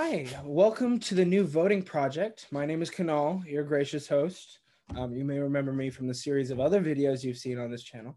Hi, welcome to the new voting project. My name is Kunal, your gracious host. Um, you may remember me from the series of other videos you've seen on this channel.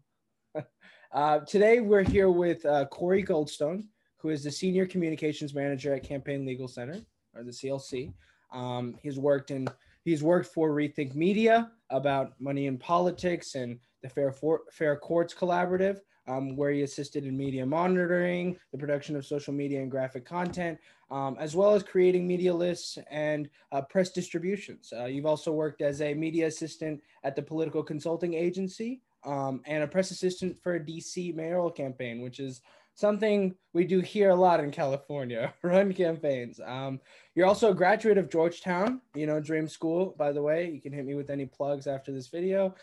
uh, today, we're here with uh, Corey Goldstone, who is the Senior Communications Manager at Campaign Legal Center, or the CLC. Um, he's worked in he's worked for Rethink Media about money in politics and the Fair for, Fair Courts Collaborative, um, where he assisted in media monitoring, the production of social media and graphic content, um, as well as creating media lists and uh, press distributions. Uh, you've also worked as a media assistant at the political consulting agency um, and a press assistant for a DC mayoral campaign, which is something we do here a lot in California, run campaigns. Um, you're also a graduate of Georgetown, you know, Dream School, by the way. You can hit me with any plugs after this video.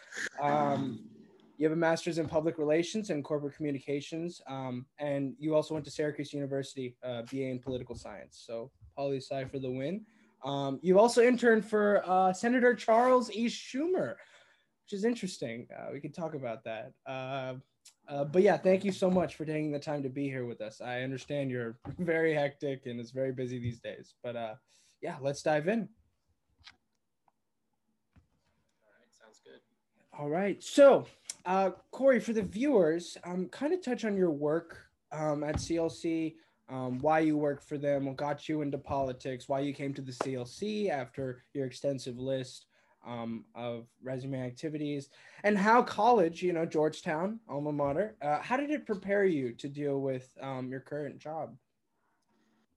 Um, you have a master's in public relations and corporate communications, um, and you also went to Syracuse University, uh, BA in political science. So poli sci for the win. Um, you also interned for uh, Senator Charles E. Schumer, which is interesting. Uh, we could talk about that. Uh, uh, but yeah, thank you so much for taking the time to be here with us. I understand you're very hectic and it's very busy these days. But uh, yeah, let's dive in. All right, sounds good. All right. So uh, Corey, for the viewers, um, kind of touch on your work um, at CLC, um, why you work for them, what got you into politics, why you came to the CLC after your extensive list um, of resume activities, and how college, you know, Georgetown, alma mater, uh, how did it prepare you to deal with um, your current job?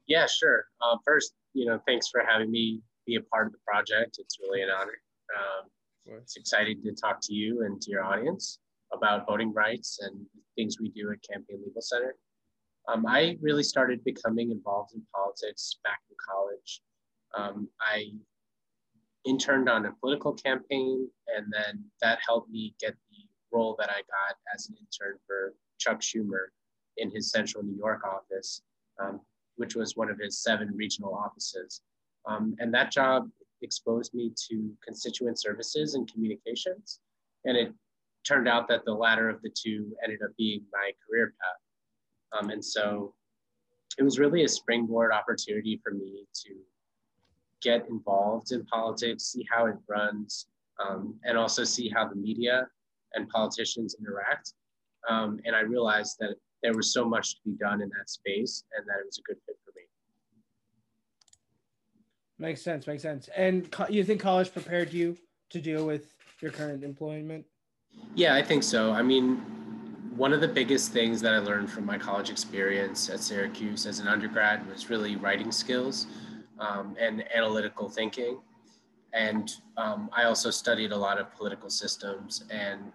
Yeah, sure. Uh, first, you know, thanks for having me be a part of the project. It's really an honor. Um, it's exciting to talk to you and to your audience about voting rights and things we do at Campaign Legal Center. Um, I really started becoming involved in politics back in college. Um, I interned on a political campaign, and then that helped me get the role that I got as an intern for Chuck Schumer in his Central New York office, um, which was one of his seven regional offices. Um, and that job exposed me to constituent services and communications. And it turned out that the latter of the two ended up being my career path. Um, and so it was really a springboard opportunity for me to get involved in politics, see how it runs, um, and also see how the media and politicians interact. Um, and I realized that there was so much to be done in that space and that it was a good fit for. Makes sense. Makes sense. And co- you think college prepared you to deal with your current employment? Yeah, I think so. I mean, one of the biggest things that I learned from my college experience at Syracuse as an undergrad was really writing skills um, and analytical thinking. And um, I also studied a lot of political systems, and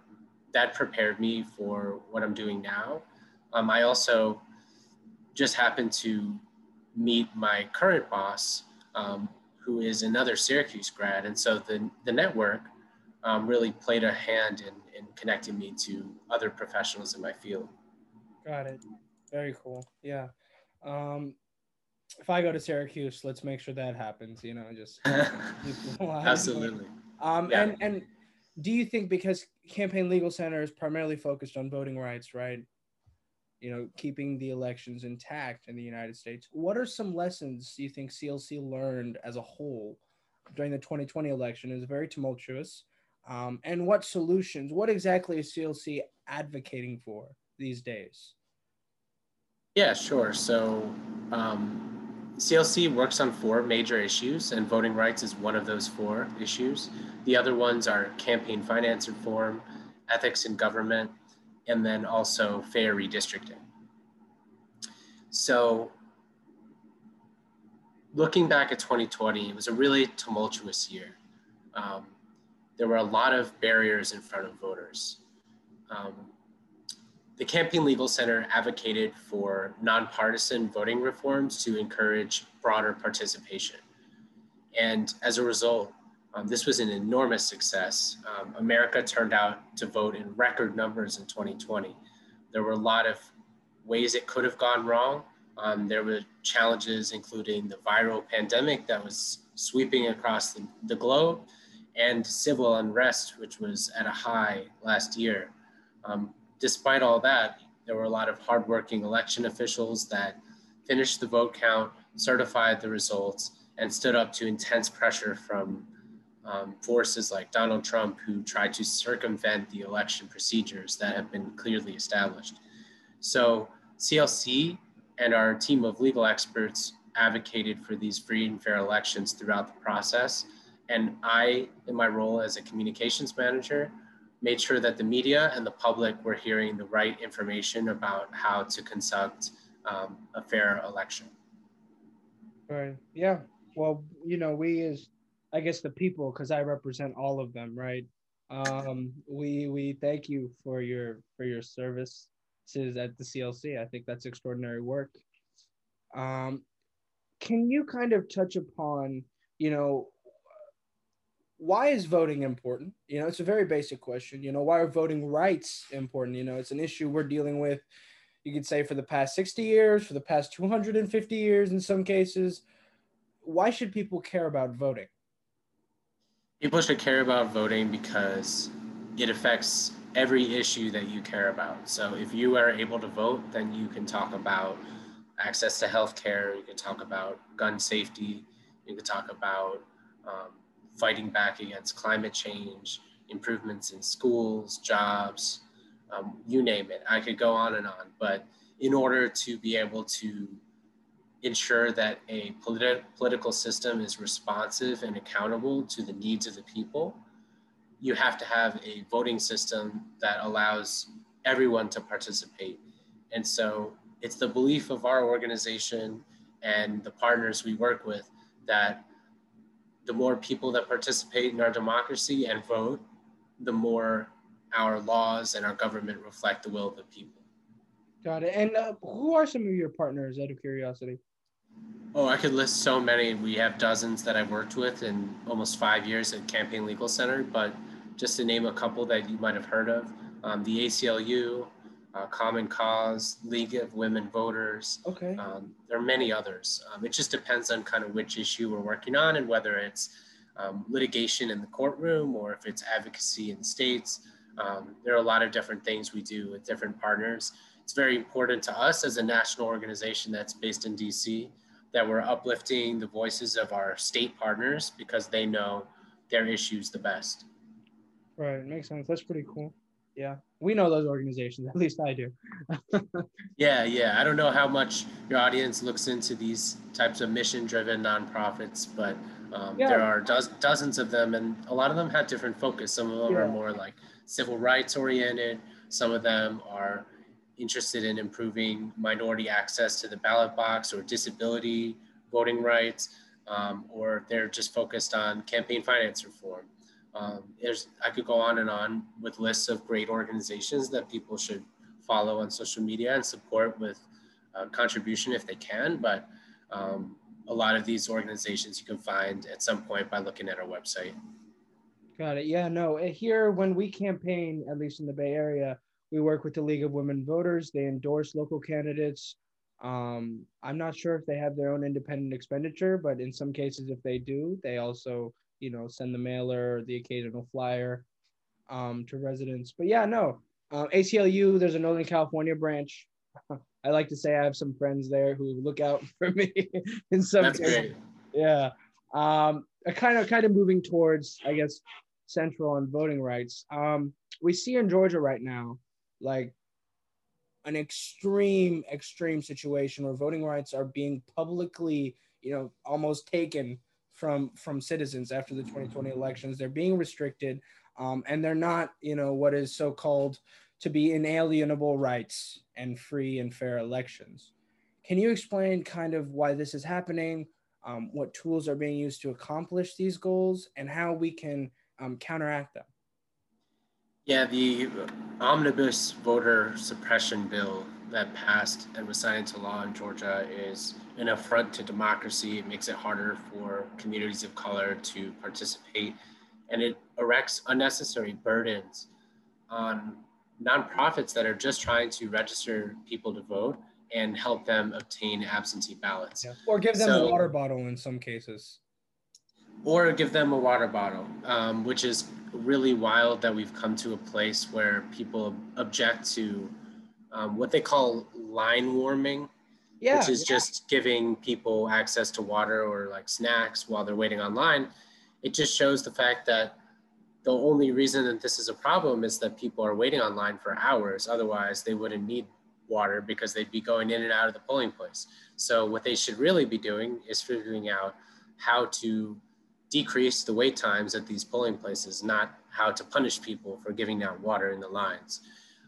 that prepared me for what I'm doing now. Um, I also just happened to meet my current boss, um, who is another Syracuse grad. And so the, the network um, really played a hand in, in connecting me to other professionals in my field. Got it. Very cool. Yeah. Um, if I go to Syracuse, let's make sure that happens. You know, just absolutely. Um, yeah. and and do you think because Campaign Legal Center is primarily focused on voting rights, right? You know, keeping the elections intact in the United States. What are some lessons you think CLC learned as a whole during the 2020 election? It was very tumultuous. Um, and what solutions, what exactly is CLC advocating for these days? Yeah, sure. So um, CLC works on four major issues, and voting rights is one of those four issues. The other ones are campaign finance reform, ethics in government, and then also fair redistricting. So looking back at 2020, it was a really tumultuous year. Um, there were a lot of barriers in front of voters. Um, the Campaign Legal Center advocated for nonpartisan voting reforms to encourage broader participation. And as a result, um, this was an enormous success. Um, America turned out to vote in record numbers in 2020. There were a lot of ways it could have gone wrong. Um, there were challenges, including the viral pandemic that was sweeping across the, the globe and civil unrest, which was at a high last year. Um, despite all that, there were a lot of hardworking election officials that finished the vote count, certified the results, and stood up to intense pressure from um, forces like Donald Trump, who tried to circumvent the election procedures that have been clearly established. So, CLC and our team of legal experts advocated for these free and fair elections throughout the process. And I, in my role as a communications manager, made sure that the media and the public were hearing the right information about how to conduct um, a fair election. Right. Yeah. Well, you know, we as I guess the people, because I represent all of them, right? Um, we we thank you for your for your services at the CLC. I think that's extraordinary work. Um, can you kind of touch upon, you know, why is voting important? You know, it's a very basic question. You know, why are voting rights important? You know, it's an issue we're dealing with. You could say for the past 60 years, for the past 250 years in some cases. Why should people care about voting? People should care about voting because it affects every issue that you care about. So if you are able to vote, then you can talk about access to health care, you can talk about gun safety, you can talk about um, fighting back against climate change, improvements in schools, jobs, um, you name it. I could go on and on. But in order to be able to ensure that a politi- political system is responsive and accountable to the needs of the people, you have to have a voting system that allows everyone to participate. And so it's the belief of our organization and the partners we work with that the more people that participate in our democracy and vote, the more our laws and our government reflect the will of the people. Got it. And uh, who are some of your partners out of curiosity? Oh, I could list so many. We have dozens that I've worked with in almost five years at Campaign Legal Center, but just to name a couple that you might have heard of, um, the ACLU, uh, Common Cause, League of Women Voters. Okay. Um, there are many others. Um, it just depends on kind of which issue we're working on and whether it's um, litigation in the courtroom or if it's advocacy in the states. Um, there are a lot of different things we do with different partners. It's very important to us as a national organization that's based in DC that we're uplifting the voices of our state partners because they know their issues the best. Right, makes sense. That's pretty cool. Yeah, we know those organizations. At least I do. yeah, yeah. I don't know how much your audience looks into these types of mission-driven nonprofits, but um, yeah. there are do- dozens of them, and a lot of them have different focus. Some of them yeah. are more like civil rights oriented. Some of them are interested in improving minority access to the ballot box or disability voting rights, um, or they're just focused on campaign finance reform. Um, there's, I could go on and on with lists of great organizations that people should follow on social media and support with uh, contribution if they can. But um, a lot of these organizations you can find at some point by looking at our website. Got it. Yeah, no. Eh, here, when we campaign, at least in the Bay Area, we work with the League of Women Voters. They endorse local candidates. Um, I'm not sure if they have their own independent expenditure, but in some cases, if they do, they also you know, send the mailer, the occasional flyer um, to residents. But yeah, no, uh, ACLU, there's a Northern California branch. I like to say I have some friends there who look out for me in some That's cases. Great. Yeah. Um, kind of kind of moving towards, I guess, central on voting rights. Um, we see in Georgia right now, like an extreme, extreme situation where voting rights are being publicly, you know, almost taken from from citizens after the 2020 elections. They're being restricted, um, and they're not, you know, what is so called to be inalienable rights and free and fair elections. Can you explain kind of why this is happening, um, what tools are being used to accomplish these goals, and how we can um, counteract them? Yeah, the omnibus voter suppression bill that passed and was signed into law in Georgia is an affront to democracy. It makes it harder for communities of color to participate, and it erects unnecessary burdens on nonprofits that are just trying to register people to vote and help them obtain absentee ballots. Yeah. Or give them so, a water bottle in some cases. Or give them a water bottle, um, which is really wild that we've come to a place where people object to um, what they call line warming yeah, which is yeah. just giving people access to water or like snacks while they're waiting online. It just shows the fact that the only reason that this is a problem is that people are waiting online for hours. Otherwise, they wouldn't need water because they'd be going in and out of the polling place. So, what they should really be doing is figuring out how to decrease the wait times at these polling places, not how to punish people for giving out water in the lines.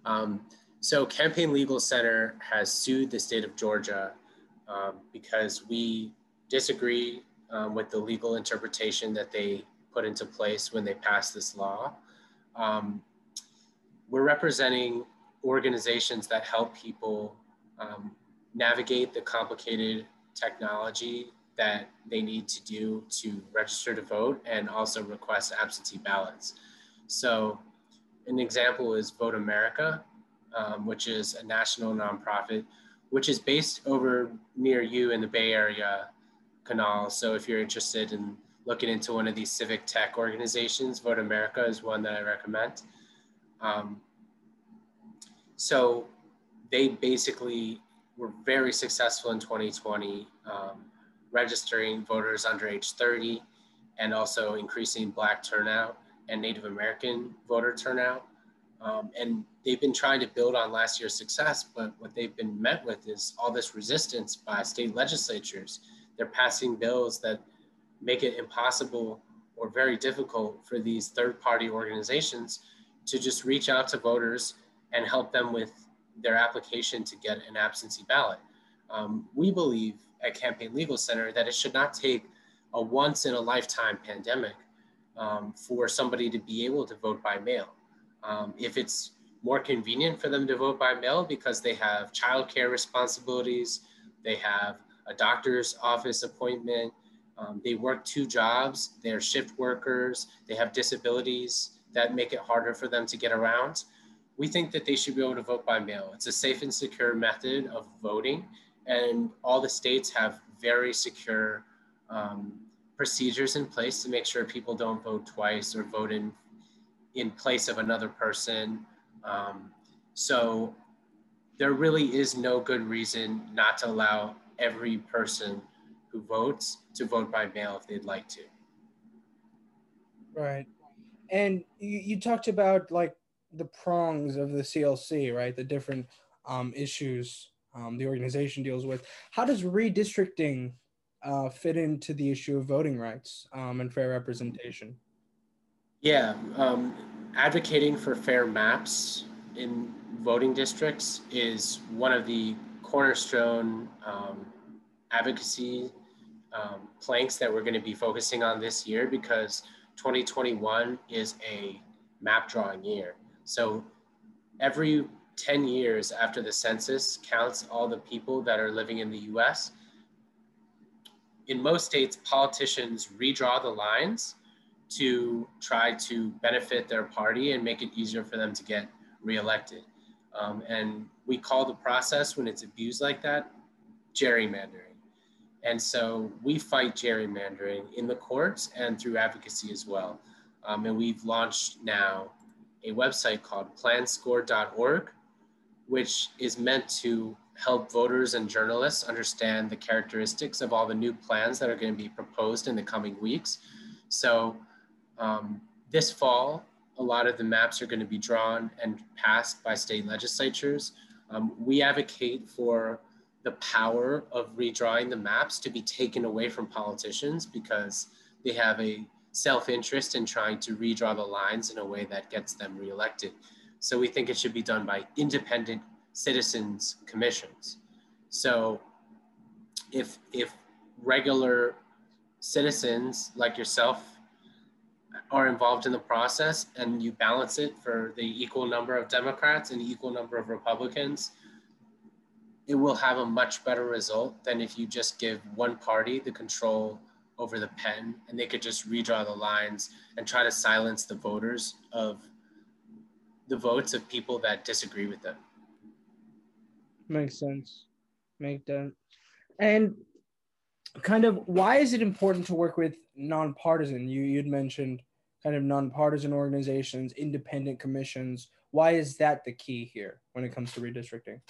Um, so Campaign Legal Center has sued the state of Georgia um, because we disagree um, with the legal interpretation that they put into place when they passed this law. Um, we're representing organizations that help people um, navigate the complicated technology that they need to do to register to vote and also request absentee ballots. So an example is Vote America, um, which is a national nonprofit, which is based over near you in the Bay Area Kunal. So if you're interested in looking into one of these civic tech organizations, Vote America is one that I recommend. Um, so they basically were very successful in 2020, um, registering voters under age 30 and also increasing Black turnout and Native American voter turnout. Um, and they've been trying to build on last year's success, but what they've been met with is all this resistance by state legislatures. They're passing bills that make it impossible or very difficult for these third party organizations to just reach out to voters and help them with their application to get an absentee ballot. Um, we believe at Campaign Legal Center that it should not take a once in a lifetime pandemic um, for somebody to be able to vote by mail. Um, if it's more convenient for them to vote by mail because they have childcare responsibilities, they have a doctor's office appointment, um, they work two jobs, they're shift workers, they have disabilities that make it harder for them to get around. We think that they should be able to vote by mail. It's a safe and secure method of voting, and all the states have very secure um, procedures in place to make sure people don't vote twice or vote in in place of another person. Um, so there really is no good reason not to allow every person who votes to vote by mail if they'd like to. Right. And you, you talked about like the prongs of the CLC, right? The different um, issues um, the organization deals with. How does redistricting uh, fit into the issue of voting rights um, and fair representation? Yeah, um, advocating for fair maps in voting districts is one of the cornerstone um, advocacy um, planks that we're going to be focusing on this year because 2021 is a map drawing year. So every 10 years after the census counts all the people that are living in the US, in most states, politicians redraw the lines to try to benefit their party and make it easier for them to get reelected. Um, and we call the process when it's abused like that gerrymandering. And so we fight gerrymandering in the courts and through advocacy as well. Um, and we've launched now a website called planscore.org, which is meant to help voters and journalists understand the characteristics of all the new plans that are going to be proposed in the coming weeks. So um, this fall, a lot of the maps are going to be drawn and passed by state legislatures. Um, we advocate for the power of redrawing the maps to be taken away from politicians because they have a self-interest in trying to redraw the lines in a way that gets them reelected. So we think it should be done by independent citizens commissions. So if, if regular citizens like yourself are involved in the process and you balance it for the equal number of Democrats and equal number of Republicans, it will have a much better result than if you just give one party the control over the pen and they could just redraw the lines and try to silence the voters of the votes of people that disagree with them. Makes sense. Make that. And kind of why is it important to work with nonpartisan? You you'd mentioned kind of nonpartisan organizations, independent commissions. Why is that the key here when it comes to redistricting?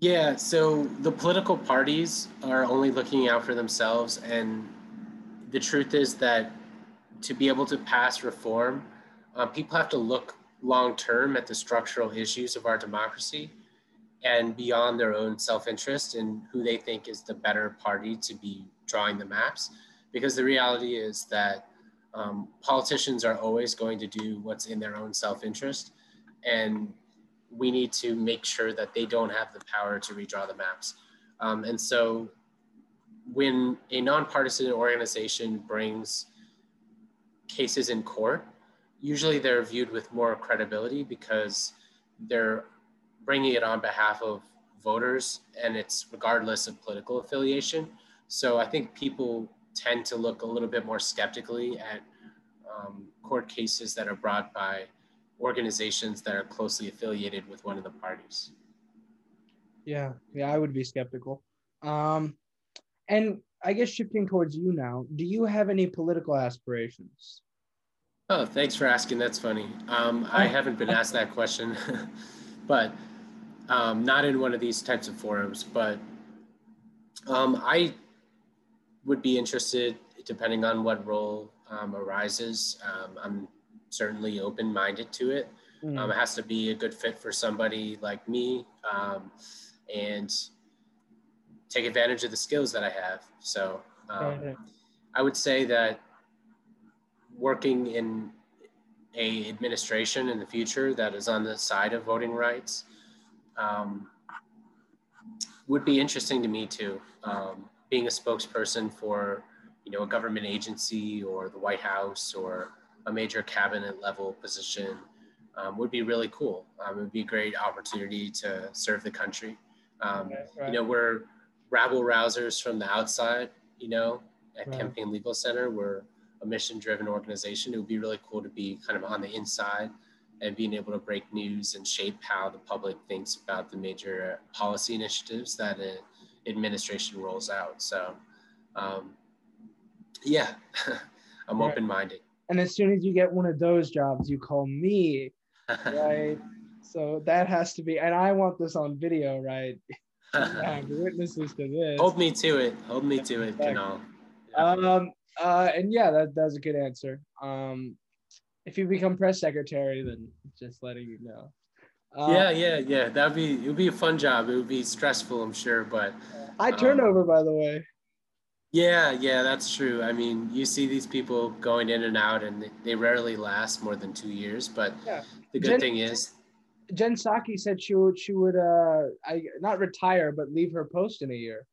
Yeah, so the political parties are only looking out for themselves. And the truth is that to be able to pass reform, uh, people have to look long term at the structural issues of our democracy and beyond their own self interest and who they think is the better party to be drawing the maps. Because the reality is that um, politicians are always going to do what's in their own self interest. And we need to make sure that they don't have the power to redraw the maps. Um, and so when a nonpartisan organization brings cases in court, usually they're viewed with more credibility because they're bringing it on behalf of voters and it's regardless of political affiliation. So I think people tend to look a little bit more skeptically at um, court cases that are brought by organizations that are closely affiliated with one of the parties. Yeah, yeah, I would be skeptical. Um, and I guess shifting towards you now, do you have any political aspirations? Oh, thanks for asking. That's funny. Um, I haven't been asked that question, but um, not in one of these types of forums. But um, I would be interested, depending on what role um, arises. Um, I'm certainly open-minded to it. Mm. it has to be a good fit for somebody like me, and take advantage of the skills that I have. So I would say that working in a administration in the future that is on the side of voting rights um, would be interesting to me too. Um, being a spokesperson for you know a government agency or the White House or a major cabinet level position um, would be really cool. Um, it would be a great opportunity to serve the country. Um, right. You know, we're rabble rousers from the outside. You know, at right. Campaign Legal Center, we're a mission driven organization, it would be really cool to be kind of on the inside and being able to break news and shape how the public thinks about the major policy initiatives that an administration rolls out. So, um, yeah, I'm right. open minded. And as soon as you get one of those jobs, you call me, right? so that has to be, and I want this on video, right? witnesses to this. Hold me to it. Hold me to it, Kunal. Um, uh, and yeah, that that's a good answer. Um, if you become press secretary, then just letting you know. Um, yeah, yeah, yeah. That'd be it would be a fun job. It would be stressful, I'm sure, but I turnover, um, by the way. Yeah, yeah, that's true. I mean, you see these people going in and out, and they rarely last more than two years. But yeah. the good Jen, thing is, Jen Psaki said she would she would uh I not retire but leave her post in a year.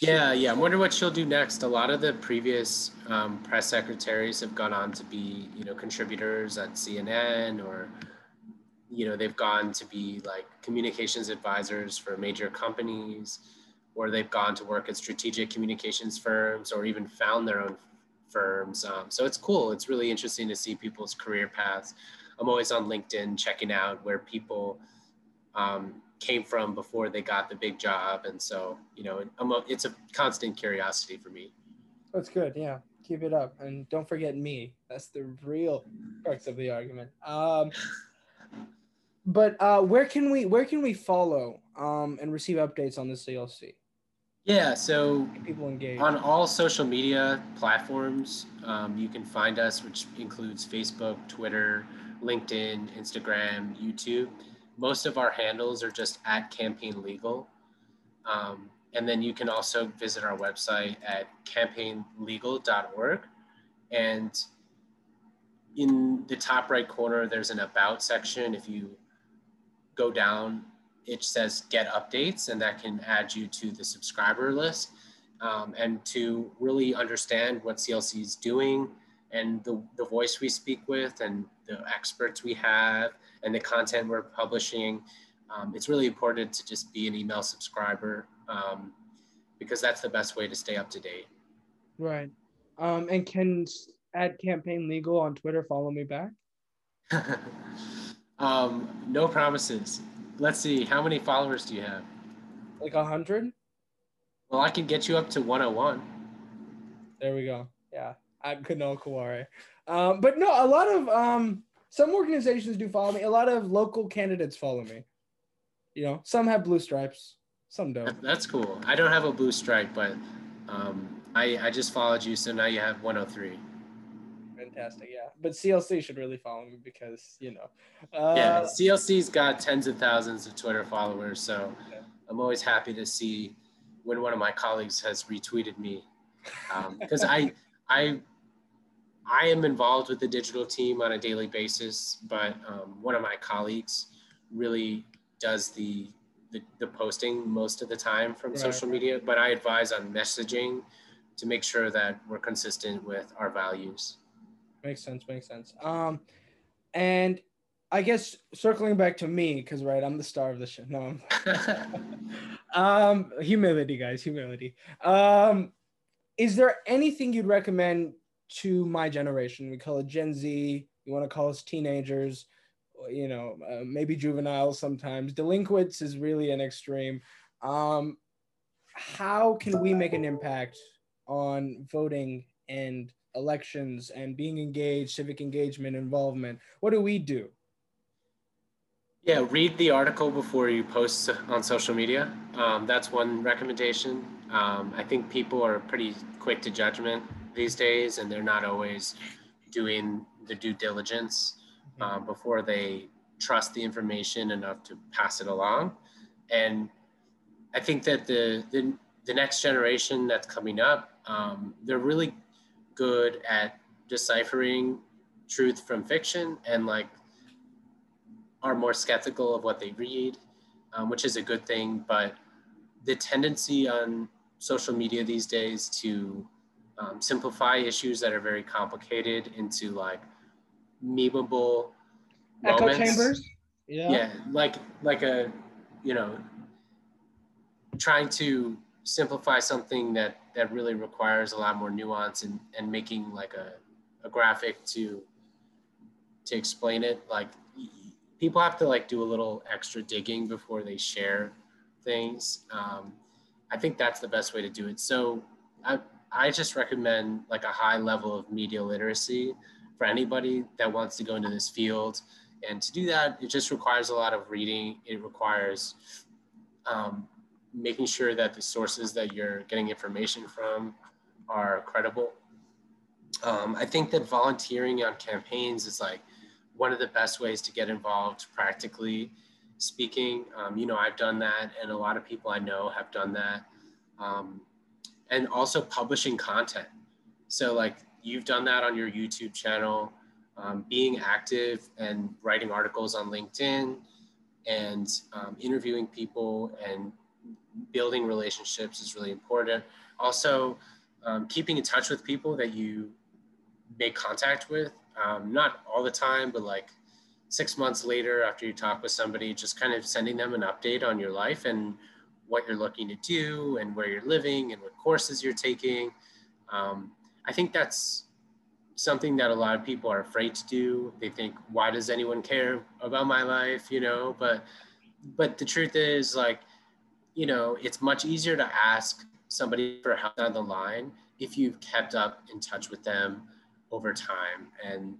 Yeah, yeah. I wonder what she'll do next. A lot of the previous um, press secretaries have gone on to be, you know, contributors at CNN or, you know, they've gone to be like communications advisors for major companies, or they've gone to work at strategic communications firms, or even found their own firms. Um, so it's cool. It's really interesting to see people's career paths. I'm always on LinkedIn checking out where people um, came from before they got the big job. And so, you know, a, it's a constant curiosity for me. That's good. Yeah. Keep it up. And don't forget me. That's the real crux of the argument. Um, but uh, where can we where can we follow um, and receive updates on the CLC? Yeah, so people engage on all social media platforms. Um, you can find us, which includes Facebook, Twitter, LinkedIn, Instagram, YouTube most of our handles are just at campaign legal. Um, and then you can also visit our website at campaignlegal.org. And in the top right corner, there's an about section. If you go down, it says get updates, and that can add you to the subscriber list. Um, and to really understand what CLC is doing and the, the voice we speak with and the experts we have and the content we're publishing. Um, it's really important to just be an email subscriber um, because that's the best way to stay up to date. Right. Um, and can at campaign legal on Twitter follow me back? um, no promises. Let's see. How many followers do you have? Like a hundred. Well, I can get you up to 101. There we go. Yeah, I'm Kunal Kuware. Um, but no, a lot of um, some organizations do follow me. A lot of local candidates follow me. You know, some have blue stripes, some don't. That's cool. I don't have a blue stripe, but um, I I just followed you, so now you have 103. Fantastic, yeah. But CLC should really follow me because you know. Uh, yeah, CLC's got tens of thousands of Twitter followers, so okay. I'm always happy to see when one of my colleagues has retweeted me because um, I I I am involved with the digital team on a daily basis, but um, one of my colleagues really does the, the, the posting most of the time from right. social media. But I advise on messaging to make sure that we're consistent with our values. Makes sense. Makes sense. Um, and I guess circling back to me, because right, I'm the star of the show. No, um, humility, guys, humility. Um, is there anything you'd recommend to my generation? We call it Gen Z. You want to call us teenagers, you know, uh, maybe juveniles sometimes. Delinquents is really an extreme. Um, how can we make an impact on voting and elections and being engaged, civic engagement, involvement? What do we do? Yeah, read the article before you post on social media. Um, that's one recommendation. Um, I think people are pretty quick to judgment these days, and they're not always doing the due diligence uh, before they trust the information enough to pass it along. And I think that the the, the next generation that's coming up, um, they're really good at deciphering truth from fiction and like are more skeptical of what they read, um, which is a good thing. But the tendency on social media these days to um, simplify issues that are very complicated into like memeable echo moments. chambers. Yeah. Yeah, like like a you know trying to simplify something that that really requires a lot more nuance and and making like a, a graphic to to explain it like people have to like do a little extra digging before they share things. Um, I think that's the best way to do it. So I, I just recommend like a high level of media literacy for anybody that wants to go into this field. And to do that, it just requires a lot of reading. It requires um, making sure that the sources that you're getting information from are credible. Um, I think that volunteering on campaigns is like one of the best ways to get involved practically speaking. Um, you know, I've done that, and a lot of people I know have done that. Um, and also publishing content. So, like, you've done that on your YouTube channel, um, being active and writing articles on LinkedIn and um, interviewing people and building relationships is really important. Also, um, keeping in touch with people that you make contact with um, not all the time, but like six months later after you talk with somebody, just kind of sending them an update on your life and what you're looking to do and where you're living and what courses you're taking. Um, I think that's something that a lot of people are afraid to do. They think, why does anyone care about my life? You know, but but the truth is like, you know, it's much easier to ask somebody for help down the line if you've kept up in touch with them over time. And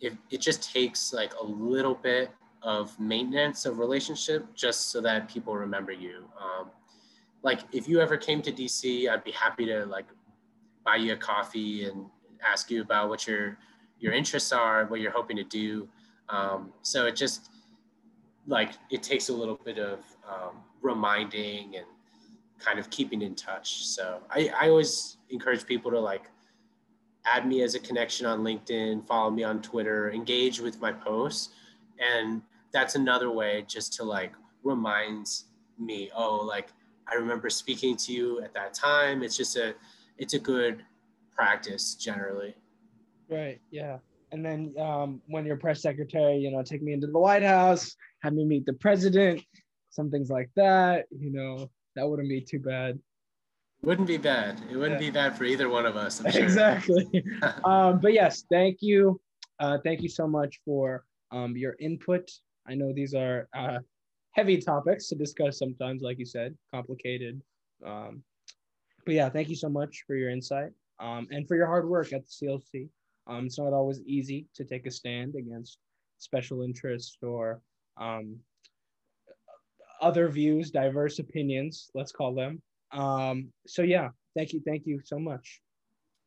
if it just takes like a little bit of maintenance of relationship just so that people remember you. Um, like if you ever came to DC, I'd be happy to like buy you a coffee and ask you about what your your interests are, what you're hoping to do. Um, so it just like it takes a little bit of um, reminding and kind of keeping in touch. So I, I always encourage people to like add me as a connection on LinkedIn, follow me on Twitter, engage with my posts. And that's another way just to like reminds me, oh, like I remember speaking to you at that time. It's just a it's a good practice generally. Right. Yeah. And then um, when you're press secretary, you know, take me into the White House, have me meet the president, some things like that. You know, that wouldn't be too bad. Wouldn't be bad. It wouldn't yeah. be bad for either one of us. Sure. Exactly. um, but yes, thank you. Uh, thank you so much for um, your input. I know these are uh, heavy topics to discuss sometimes, like you said, complicated. Um, but yeah, thank you so much for your insight um, and for your hard work at the CLC. Um, it's not always easy to take a stand against special interests or um, other views, diverse opinions, let's call them. Um, so yeah, thank you, thank you so much.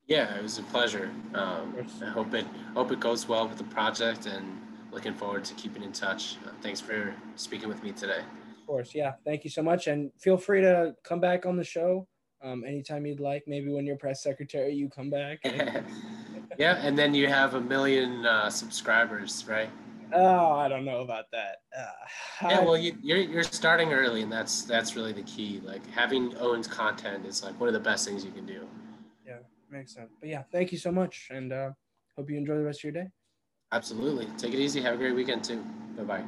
Yeah, it was a pleasure. Um, I hope it hope it goes well with the project, and looking forward to keeping in touch. Uh, thanks for speaking with me today. Of course, yeah. Thank you so much, and feel free to come back on the show um, anytime you'd like. Maybe when you're press secretary, you come back. yeah, and then you have a million uh, subscribers, right? Oh, I don't know about that. Uh, yeah, well, you, are you're, you're starting early, and that's that's really the key. Like having Owen's content is like one of the best things you can do. Yeah, makes sense. But yeah, thank you so much, and uh, hope you enjoy the rest of your day. Absolutely. Take it easy. Have a great weekend too. Bye bye.